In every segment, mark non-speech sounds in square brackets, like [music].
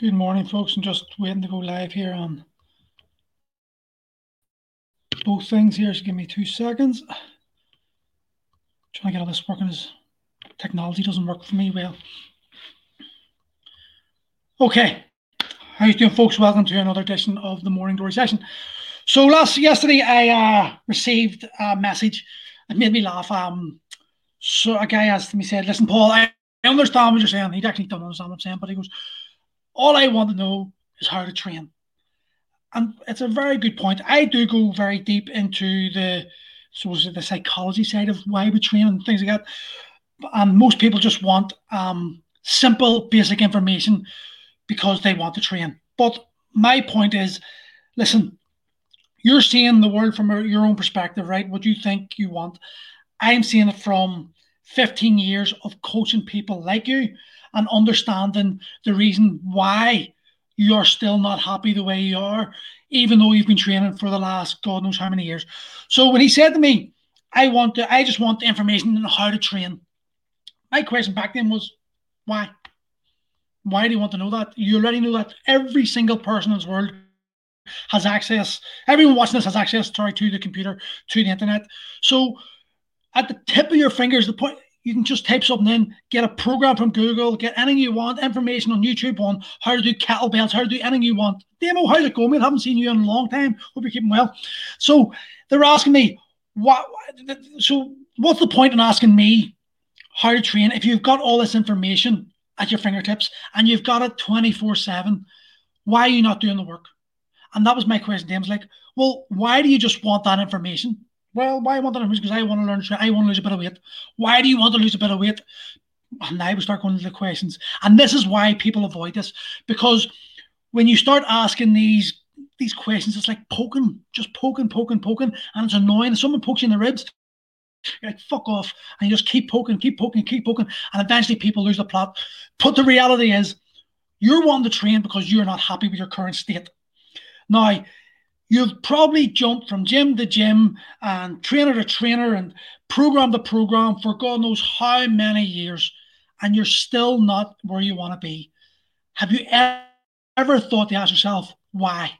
Good morning, folks. I'm just waiting to go live here on both things here. So give me two seconds. Trying to get all this working as technology doesn't work for me well. Okay. How you doing, folks? Welcome to another edition of the Morning Glory session. So last yesterday, I uh, received a message. It made me laugh. Um, so a guy asked me, said, "Listen, Paul, I understand what you're saying. He actually don't understand what I'm saying, but he goes, all I want to know is how to train." And it's a very good point. I do go very deep into the so the psychology side of why we train and things like that. And most people just want um, simple, basic information because they want to train. But my point is, listen, you're seeing the world from your own perspective, right? What you think you want. I'm seeing it from 15 years of coaching people like you and understanding the reason why you're still not happy the way you are, even though you've been training for the last God knows how many years. So when he said to me, I want to, I just want the information on how to train. My question back then was, why? Why do you want to know that? You already know that every single person in this world has access. Everyone watching this has access, sorry, to the computer, to the internet. So at the tip of your fingers, the point you can just type something in, get a program from Google, get anything you want, information on YouTube on how to do kettlebells, how to do anything you want. Demo, how's it going? I haven't seen you in a long time. Hope you're keeping well. So they're asking me, what? So what's the point in asking me how to train if you've got all this information at your fingertips and you've got it 24 7? Why are you not doing the work? And that was my question to. Like, well, why do you just want that information? Well, why I want to information? Because I want to learn, I want to lose a bit of weight. Why do you want to lose a bit of weight? And now we start going into the questions. And this is why people avoid this. Because when you start asking these these questions, it's like poking, just poking, poking, poking, and it's annoying. Someone pokes you in the ribs, you're like, fuck off. And you just keep poking, keep poking, keep poking. And eventually people lose the plot. But the reality is, you're wanting to train because you're not happy with your current state. Now, you've probably jumped from gym to gym and trainer to trainer and program to program for God knows how many years, and you're still not where you want to be. Have you ever thought to ask yourself, why?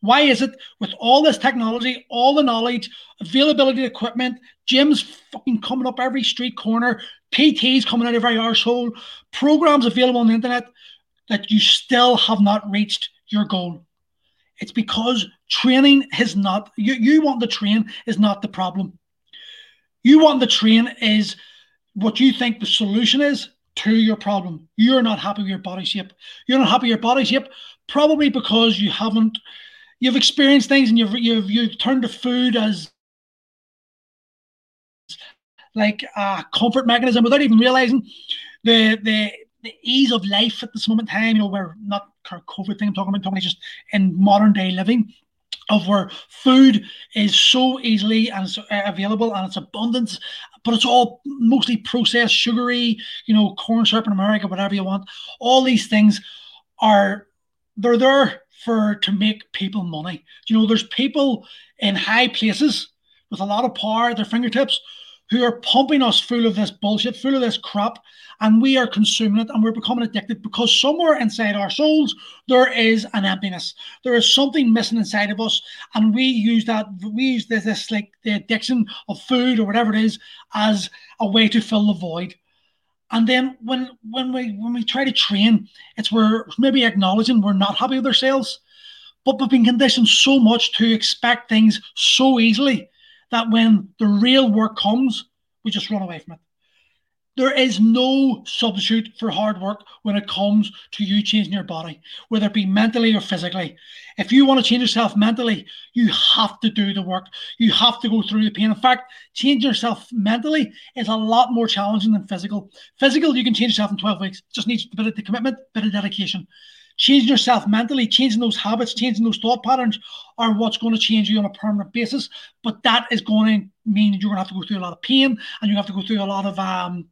Why is it with all this technology, all the knowledge, availability of equipment, gyms fucking coming up every street corner, PTs coming out of every arsehole, programs available on the internet, that you still have not reached your goal? It's because training is not you, you want the train is not the problem. You want the train is what you think the solution is to your problem. You're not happy with your body shape. You're not happy with your body shape, probably because you haven't you've experienced things and you've you've you've turned to food as like a comfort mechanism without even realizing the the the ease of life at this moment in time, you know, we're not COVID thing I'm talking about, I'm talking just in modern day living of where food is so easily and it's uh, available and it's abundance, but it's all mostly processed, sugary, you know, corn syrup in America, whatever you want. All these things are they're there for to make people money. You know, there's people in high places with a lot of power at their fingertips who are pumping us full of this bullshit, full of this crap, and we are consuming it and we're becoming addicted because somewhere inside our souls there is an emptiness. There is something missing inside of us, and we use that, we use this, this like the addiction of food or whatever it is as a way to fill the void. And then when when we when we try to train, it's we're maybe acknowledging we're not happy with ourselves, but we've been conditioned so much to expect things so easily that when the real work comes, we just run away from it. There is no substitute for hard work when it comes to you changing your body, whether it be mentally or physically. If you want to change yourself mentally, you have to do the work. You have to go through the pain. In fact, changing yourself mentally is a lot more challenging than physical. Physical, you can change yourself in 12 weeks. Just needs a bit of commitment, a bit of dedication changing yourself mentally, changing those habits, changing those thought patterns are what's going to change you on a permanent basis. But that is going to mean you're going to have to go through a lot of pain and you have to go through a lot of um,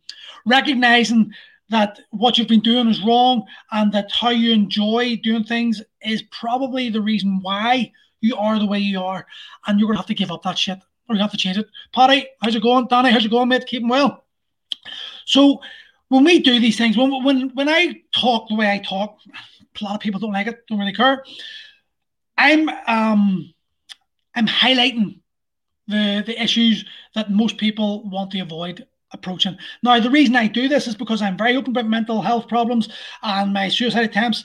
recognizing that what you've been doing is wrong and that how you enjoy doing things is probably the reason why you are the way you are. And you're going to have to give up that shit or you have to change it. Paddy, how's it going? Danny, how's it going, mate? Keeping well? So, when we do these things, when when when I talk the way I talk, a lot of people don't like it, don't really care. I'm um I'm highlighting the the issues that most people want to avoid approaching. Now, the reason I do this is because I'm very open about mental health problems and my suicide attempts.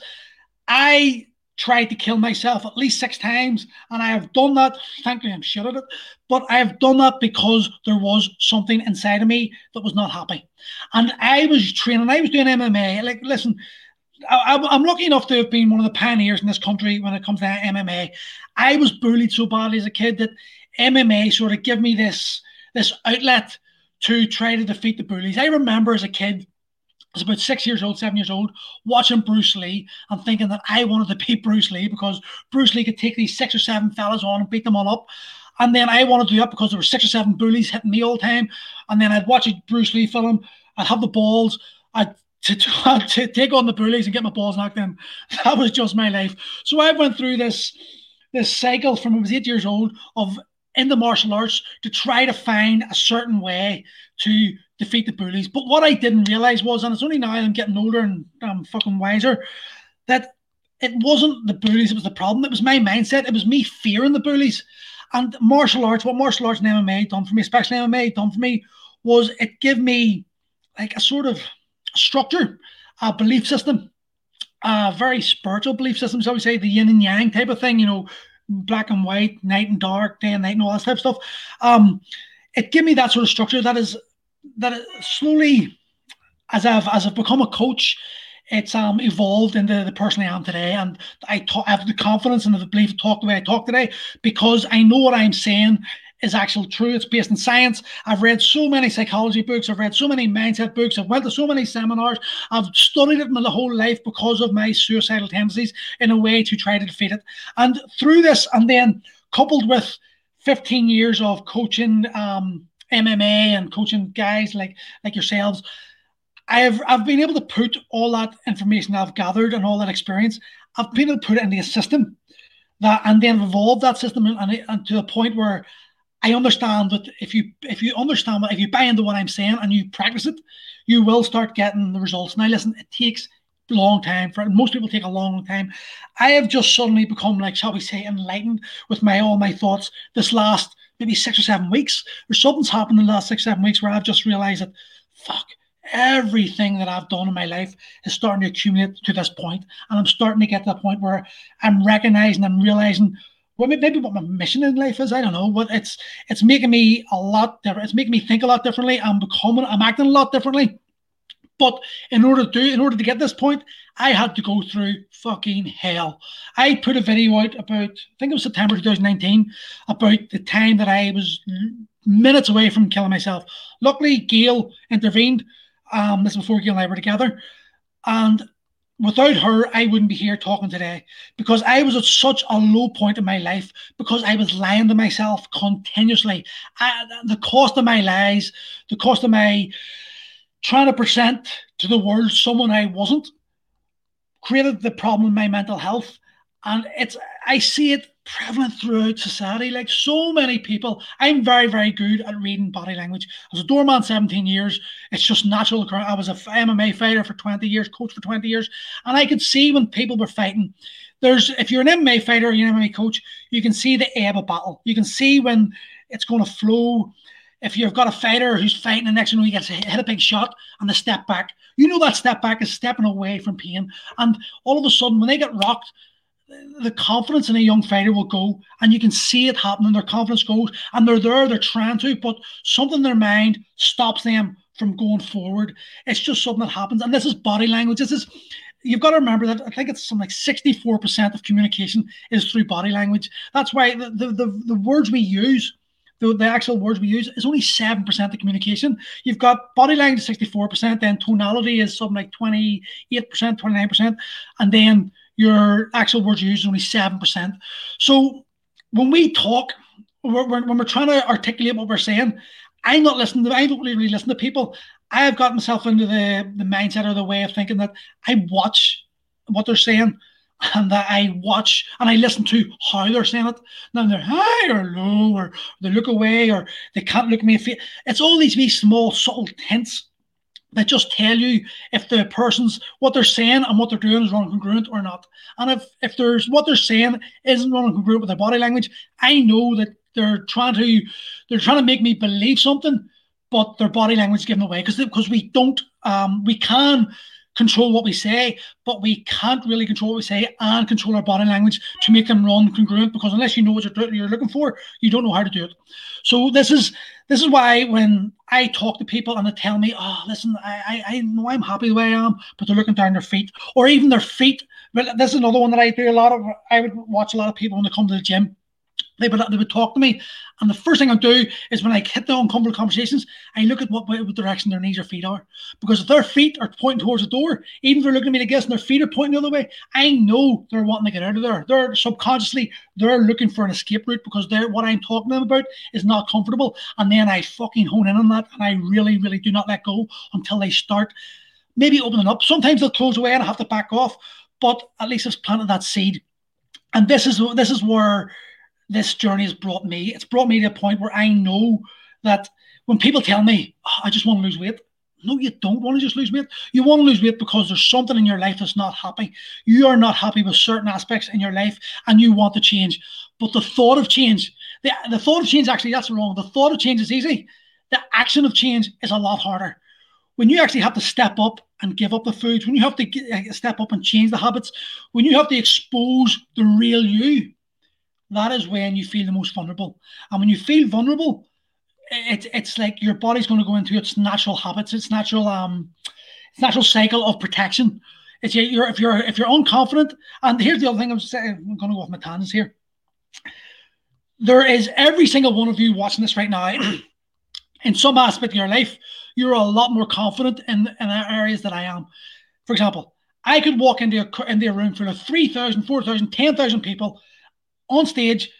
I tried to kill myself at least six times, and I have done that. Thankfully, I'm shit at it, but I have done that because there was something inside of me that was not happy. And I was training, I was doing MMA. Like, listen, I, am lucky enough to have been one of the pioneers in this country when it comes to MMA. I was bullied so badly as a kid that MMA sort of gave me this this outlet to try to defeat the bullies. I remember as a kid, I was about six years old, seven years old, watching Bruce Lee and thinking that I wanted to beat [laughs] Bruce Lee because Bruce Lee could take these six or seven fellas on and beat them all up. And then I wanted to do that because there were six or seven bullies hitting me all the time. And then I'd watch a Bruce Lee film, I'd have the balls, I'd to, to, [laughs] to take on the bullies and get my balls knocked in. [laughs] That was just my life. So I went through this this cycle from I was eight years old of in the martial arts to try to find a certain way to defeat the bullies. But what I didn't realize was, and it's only now I'm getting older and I'm fucking wiser, that it wasn't the bullies that was the problem. It was my mindset. It was me fearing the bullies. And martial arts, what martial arts and MMA done for me, especially MMA done for me, was it gave me like a sort of structure, a belief system, a very spiritual belief system, so we say the yin and yang type of thing, you know, black and white, night and dark, day and night, and all that type of stuff. Um, it gave me that sort of structure that is that slowly, as I've as I've become a coach, it's um evolved into the person I am today, and I, talk, I have the confidence and the belief to talk the way I talk today because I know what I'm saying is actual true. It's based in science. I've read so many psychology books. I've read so many mindset books. I've went to so many seminars. I've studied it my whole life because of my suicidal tendencies in a way to try to defeat it. And through this, and then coupled with 15 years of coaching um, MMA and coaching guys like like yourselves, I've I've been able to put all that information I've gathered and all that experience. I've been able to put it into a system that, and then evolve that system and, and to a point where I understand that if you if you understand if you buy into what I'm saying and you practice it, you will start getting the results. Now listen, it takes a long time for most people take a long time. I have just suddenly become like, shall we say, enlightened with my all my thoughts this last maybe six or seven weeks. Or something's happened in the last six, seven weeks where I've just realized that fuck, everything that I've done in my life is starting to accumulate to this point, And I'm starting to get to the point where I'm recognizing and realizing well, maybe what my mission in life is. I don't know. But it's it's making me a lot different. It's making me think a lot differently. I'm becoming. I'm acting a lot differently. But in order to do, in order to get this point, I had to go through fucking hell. I put a video out about, I think it was September 2019, about the time that I was minutes away from killing myself. Luckily, Gail intervened. Um, this was before Gail and I were together, and without her, I wouldn't be here talking today because I was at such a low point in my life because I was lying to myself continuously. I, the cost of my lies, the cost of my trying to present to the world someone I wasn't, created the problem in my mental health. And it's I see it prevalent throughout society. Like so many people, I'm very, very good at reading body language. I was a doorman 17 years. It's just natural. I was a MMA fighter for 20 years, coach for 20 years. And I could see when people were fighting, there's if you're an MMA fighter, you're an MMA coach, you can see the ebb of battle. You can see when it's going to flow. If you've got a fighter who's fighting, the next one he gets hit a big shot and the step back, you know that step back is stepping away from pain. And all of a sudden, when they get rocked, the confidence in a young fighter will go, and you can see it happening. Their confidence goes, and they're there, they're trying to, but something in their mind stops them from going forward. It's just something that happens, and this is body language. This is you've got to remember that I think it's something like 64% of communication is through body language. That's why the the, the, the words we use. The, the actual words we use is only 7% of communication. You've got body language 64%, then tonality is something like 28%, 29%, and then your actual words used is only 7%. So when we talk, when we're trying to articulate what we're saying, I'm not listening to, I don't really listen to people. I've got myself into the, the mindset or the way of thinking that I watch what they're saying and that I watch and I listen to how they're saying it. Now they're high or low or they look away or they can't look at me. It's all these wee small subtle hints that just tell you if the person's what they're saying and what they're doing is running congruent or not. And if if there's what they're saying isn't running congruent with their body language, I know that they're trying to they're trying to make me believe something, but their body language is giving away because because we don't um we can control what we say, but we can't really control what we say and control our body language to make them run congruent because unless you know what you're, you're looking for, you don't know how to do it. So this is this is why when I talk to people and they tell me, oh, listen, I, I, I know I'm happy the way I am, but they're looking down their feet or even their feet. But this is another one that I do a lot of. I would watch a lot of people when they come to the gym they would, they would talk to me. And the first thing I do is when I hit the uncomfortable conversations, I look at what, what direction their knees or feet are. Because if their feet are pointing towards the door, even if they're looking at me like this and their feet are pointing the other way, I know they're wanting to get out of there. They're subconsciously, they're looking for an escape route because they're what I'm talking to them about is not comfortable. And then I fucking hone in on that and I really, really do not let go until they start maybe opening up. Sometimes they'll close away and I have to back off, but at least it's planted that seed. And this is this is where this journey has brought me. It's brought me to a point where I know that when people tell me, oh, I just want to lose weight, no, you don't want to just lose weight. You want to lose weight because there's something in your life that's not happy. You are not happy with certain aspects in your life and you want to change. But the thought of change, the, the thought of change, actually, that's wrong. The thought of change is easy. The action of change is a lot harder. When you actually have to step up and give up the foods, when you have to get, uh, step up and change the habits, when you have to expose the real you, that is when you feel the most vulnerable. And when you feel vulnerable, it's it's like your body's going to go into its natural habits, its natural um, its natural cycle of protection. It's you're if you're if you're unconfident, and here's the other thing I'm saying. I'm going to go off my tangents here. There is every single one of you watching this right now. [clears throat] in some aspect of your life, you're a lot more confident in in areas that I am. For example, I could walk into a into a room full of 3,000, 4,000, 10,000 people on stage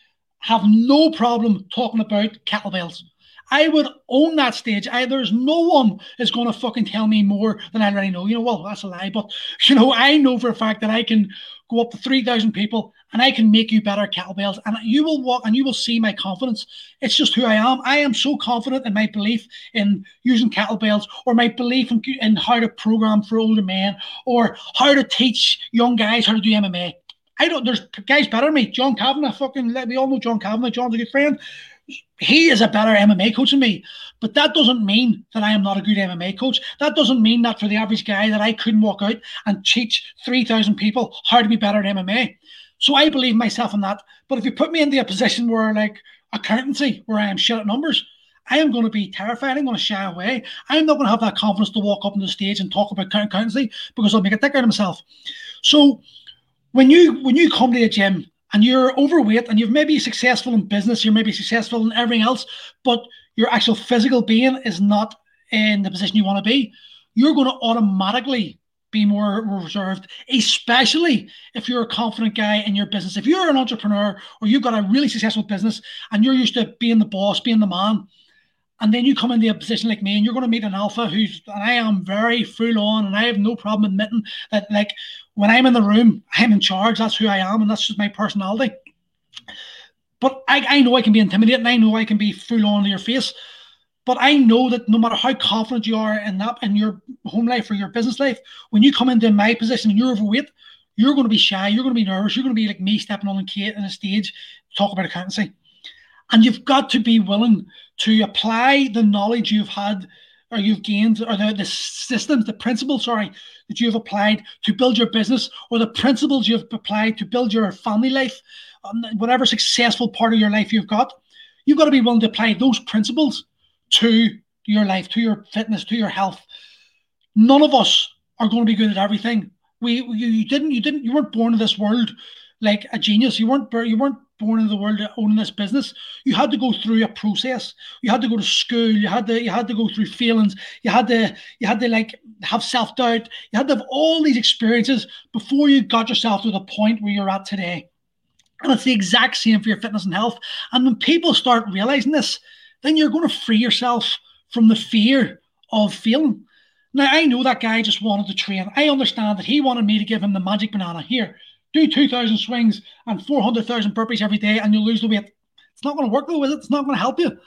have no problem talking about kettlebells. I would own that stage. I, there's no one is going to fucking tell me more than I already know. You know, well, that's a lie, but [laughs] you know, I know for a fact that I can go up to 3,000 people and I can make you better kettlebells. And you will walk and you will see my confidence. It's just who I am. I am so confident in my belief in using kettlebells or my belief in, in how to program for older men or how to teach young guys how to do MMA. I don't. There's guys better than me. John Kavanagh, fucking. We all know John Kavanagh. John's a good friend. He is a better MMA coach than me, but that doesn't mean that I am not a good MMA coach. That doesn't mean that for the average guy that I couldn't walk out and teach three thousand people how to be better at MMA. So I believe myself in that. But if you put me into a position where like accountancy, where I am shit at numbers, I am going to be terrified. I'm going to shy away. I'm not going to have that confidence to walk up on the stage and talk about accountancy because I'll make a dick out of myself. So when you when you come to a gym and you're overweight and you've maybe successful in business, you're maybe successful in everything else, but your actual physical being is not in the position you want to be, you're going to automatically be more reserved, especially if you're a confident guy in your business. If you're an entrepreneur or you've got a really successful business and you're used to being the boss, being the man, and then you come into a position like me and you're going to meet an alpha who's and i am very full on and i have no problem admitting that like when i'm in the room i'm in charge that's who i am and that's just my personality. But i, I know i can be intimidating i know i can be full on to your face but i know that no matter how confident you are in that in your home life or your business life when you come into my position and you're overweight you're going to be shy you're going to be nervous you're going to be like me stepping on a in a stage talk about accountancy. And you've got to be willing to apply the knowledge you've had or you've gained, or the, the systems, the principles, sorry, that you've applied to build your business, or the principles you've applied to build your family life, um, whatever successful part of your life you've got, you've got to be willing to apply those principles to your life, to your fitness, to your health. None of us are going to be good at everything. We, you, you didn't, you didn't, you weren't born in this world like a genius. You weren't, you weren't born into the world owning this business, you had to go through a process. You had to go to school. You had to you had to go through feelings. You had to you had to like have self doubt. You had to have all these experiences before you got yourself to the point where you're at today. And it's the exact same for your fitness and health. And when people start realizing this, then you're going to free yourself from the fear of failing. Now I know that guy just wanted to train. I understand that he wanted me to give him the magic banana. Here, do 2,000 swings and 400,000 burpees every day and you'll lose the weight. It's not going to work though, is it? It's not going to help you.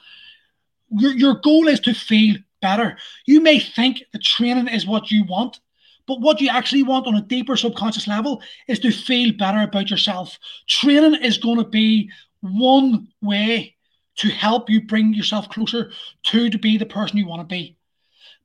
Your, your goal is to feel better. You may think the training is what you want, but what you actually want on a deeper subconscious level is to feel better about yourself. Training is going to be one way to help you bring yourself closer to to be the person you want to be.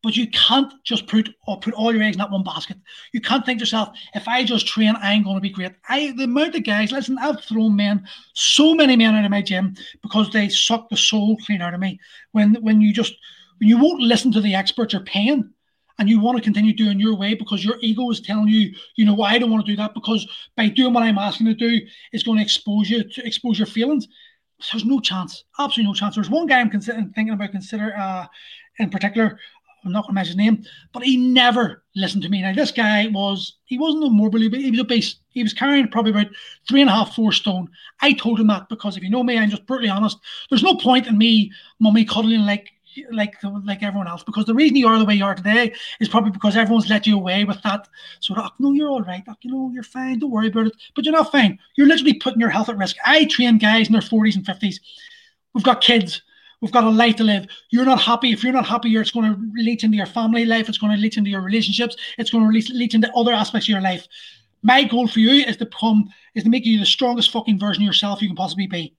But you can't just put or put all your eggs in that one basket. You can't think to yourself, if I just train, I'm going to be great. I the amount of guys, listen, I've thrown men, so many men out of my gym because they suck the soul clean out of me. When when you just when you won't listen to the experts you're paying and you want to continue doing your way because your ego is telling you, you know, I don't want to do that because by doing what I'm asking to do is going to expose you to expose your feelings. There's no chance, absolutely no chance. There's one guy I'm considering thinking about consider uh, in particular. I'm not going to mention his name, but he never listened to me. Now, this guy was, he wasn't a morbidly, but he was obese. He was carrying probably about three and a half, four stone. I told him that because if you know me, I'm just brutally honest. There's no point in me, mummy, cuddling like like like everyone else because the reason you are the way you are today is probably because everyone's let you away with that sort of oh, no you're all right you know you're fine don't worry about it but you're not fine you're literally putting your health at risk I train guys in their 40s and 50s we've got kids We've got a life to live. You're not happy. If you're not happy, it's going to leach into your family life. It's going to leach into your relationships. It's going to leach into other aspects of your life. My goal for you is to become is to make you the strongest fucking version of yourself you can possibly be.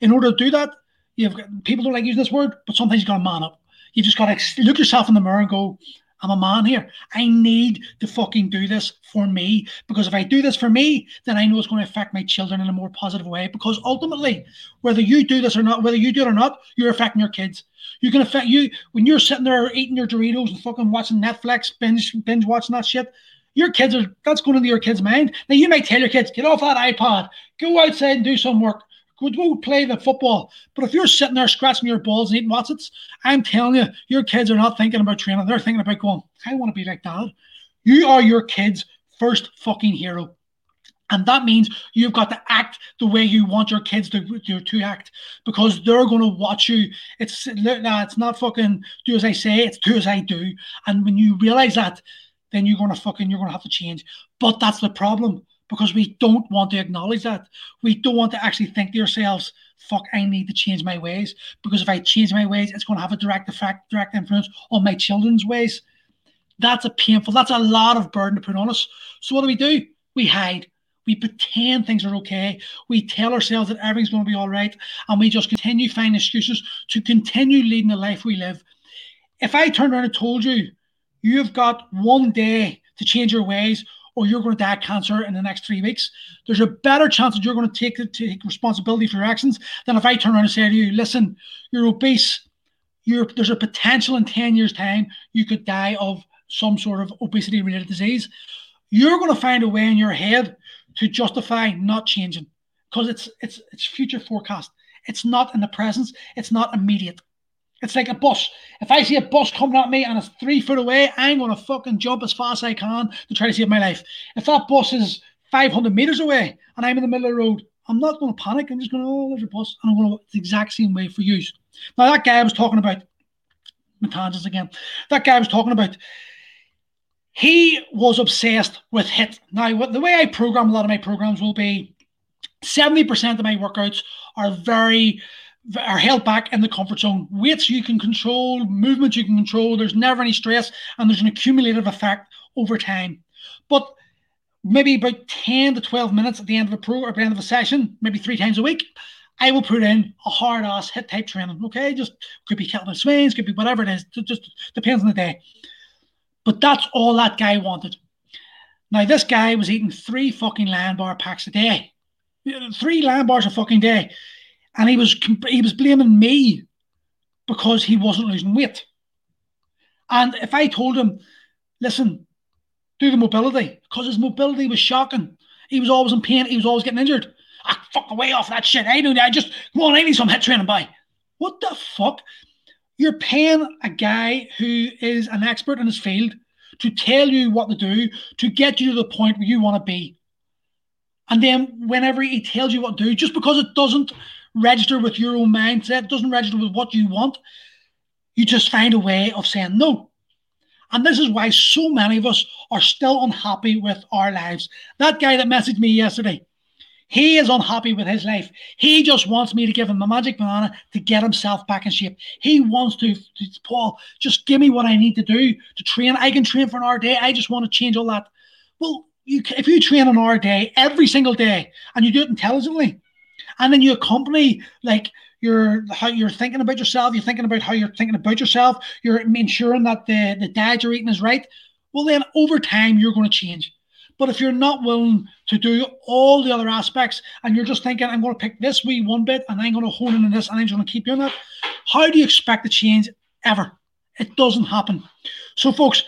In order to do that, you've got, people don't like using this word, but sometimes you've got to man up. You just got to look yourself in the mirror and go, I'm a man here. I need to fucking do this for me because if I do this for me, then I know it's going to affect my children in a more positive way. Because ultimately, whether you do this or not, whether you do it or not, you're affecting your kids. You can affect you when you're sitting there eating your Doritos and fucking watching Netflix, binge binge watching that shit. Your kids are that's going into your kids' mind. Now you might tell your kids, get off that iPod, go outside and do some work. Go, go play the football. But if you're sitting there scratching your balls and eating Wotsits, I'm telling you, your kids are not thinking about training. They're thinking about going, I want to be like dad. You are your kids' first fucking hero. And that means you've got to act the way you want your kids to, to, to act because they're going to watch you. It's, it's not fucking do as I say, it's do as I do. And when you realize that, then you're going to fucking, you're going to have to change. But that's the problem because we don't want to acknowledge that. We don't want to actually think to ourselves, fuck, I need to change my ways. Because if I change my ways, it's going to have a direct effect, direct influence on my children's ways. That's a painful, that's a lot of burden to put on us. So what do we do? We hide. We pretend things are okay. We tell ourselves that everything's going to be all right. And we just continue finding excuses to continue leading the life we live. If I turned around and told you, you've got one day to change your ways, or you're going to die of cancer in the next three weeks, there's a better chance that you're going to take, take responsibility for your actions than if I turn around and say to you, listen, you're obese. You're, there's a potential in 10 years' time you could die of some sort of obesity related disease. You're going to find a way in your head to justify not changing because it's it's it's future forecast. It's not in the present. It's not immediate. It's like a bus. If I see a bus coming at me and it's three foot away, I'm going to fucking jump as fast as I can to try to save my life. If that bus is 500 meters away and I'm in the middle of the road, I'm not going to panic. I'm just going to, oh, there's a bus. And I'm going to, the exact same way for you. Now, that guy I was talking about, Matanzas again, that guy I was talking about, he was obsessed with HIT. Now, the way I program a lot of my programs will be 70% of my workouts are very are held back in the comfort zone. Weights you can control, movements you can control. There's never any stress, and there's an accumulative effect over time. But maybe about 10 to 12 minutes at the end of a pro or at the end of a session, maybe three times a week, I will put in a hard ass hit type training. Okay, just could be kettlebell swings, could be whatever it is. It just depends on the day. But that's all that guy wanted. Now this guy was eating three fucking Lion bar packs a day. Three Lion bars a fucking day and he was he was blaming me because he wasn't losing weight. And if I told him, listen, do the mobility, because his mobility was shocking. He was always in pain. He was always getting injured. I fuck away off that shit. I know. I just go on. I need some head training. Bye. what the fuck? You're paying a guy who is an expert in his field to tell you what to do to get you to the point where you want to be. And then whenever he tells you what to do, just because it doesn't register with your own mindset, doesn't register with what you want, you just find a way of saying no. And this is why so many of us are still unhappy with our lives. That guy that messaged me yesterday, He is unhappy with his life. He just wants me to give him a magic banana to get himself back in shape. He wants to, to, Paul, just give me what I need to do to train. I can train for an hour a day. I just want to change all that. Well, you, if you train an hour a day every single day and you do it intelligently, and then you accompany like you're how you're thinking about yourself, you're thinking about how you're thinking about yourself, you're ensuring that the, the diet you're eating is right, well then over time you're going to change. But if you're not willing to do all the other aspects and you're just thinking, I'm going to pick this wee one bit and I'm going to hone in on this and I'm going to keep doing that, how do you expect to change ever? It doesn't happen. So, folks,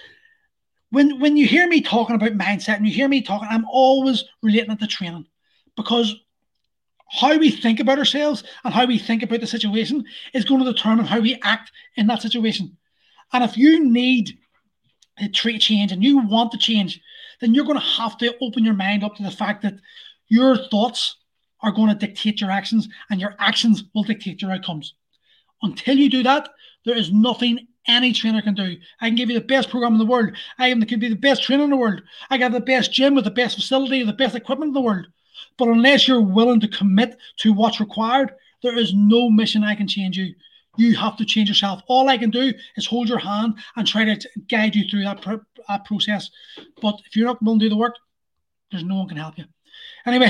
when when you hear me talking about mindset and you hear me talking, I'm always relating it to training because how we think about ourselves and how we think about the situation is going to determine how we act in that situation. And if you need to treat change and you want to change, then you're going to have to open your mind up to the fact that your thoughts are going to dictate your actions and your actions will dictate your outcomes. Until you do that, there is nothing any trainer can do. I can give you the best program in the world. I can be the best trainer in the world. I got the best gym with the best facility, the best equipment in the world. But unless you're willing to commit to what's required, there is no mission I can change you. You have to change yourself. All I can do is hold your hand and try to guide you through that, that process. But if you're not willing to do the work, there's no one can help you. Anyway,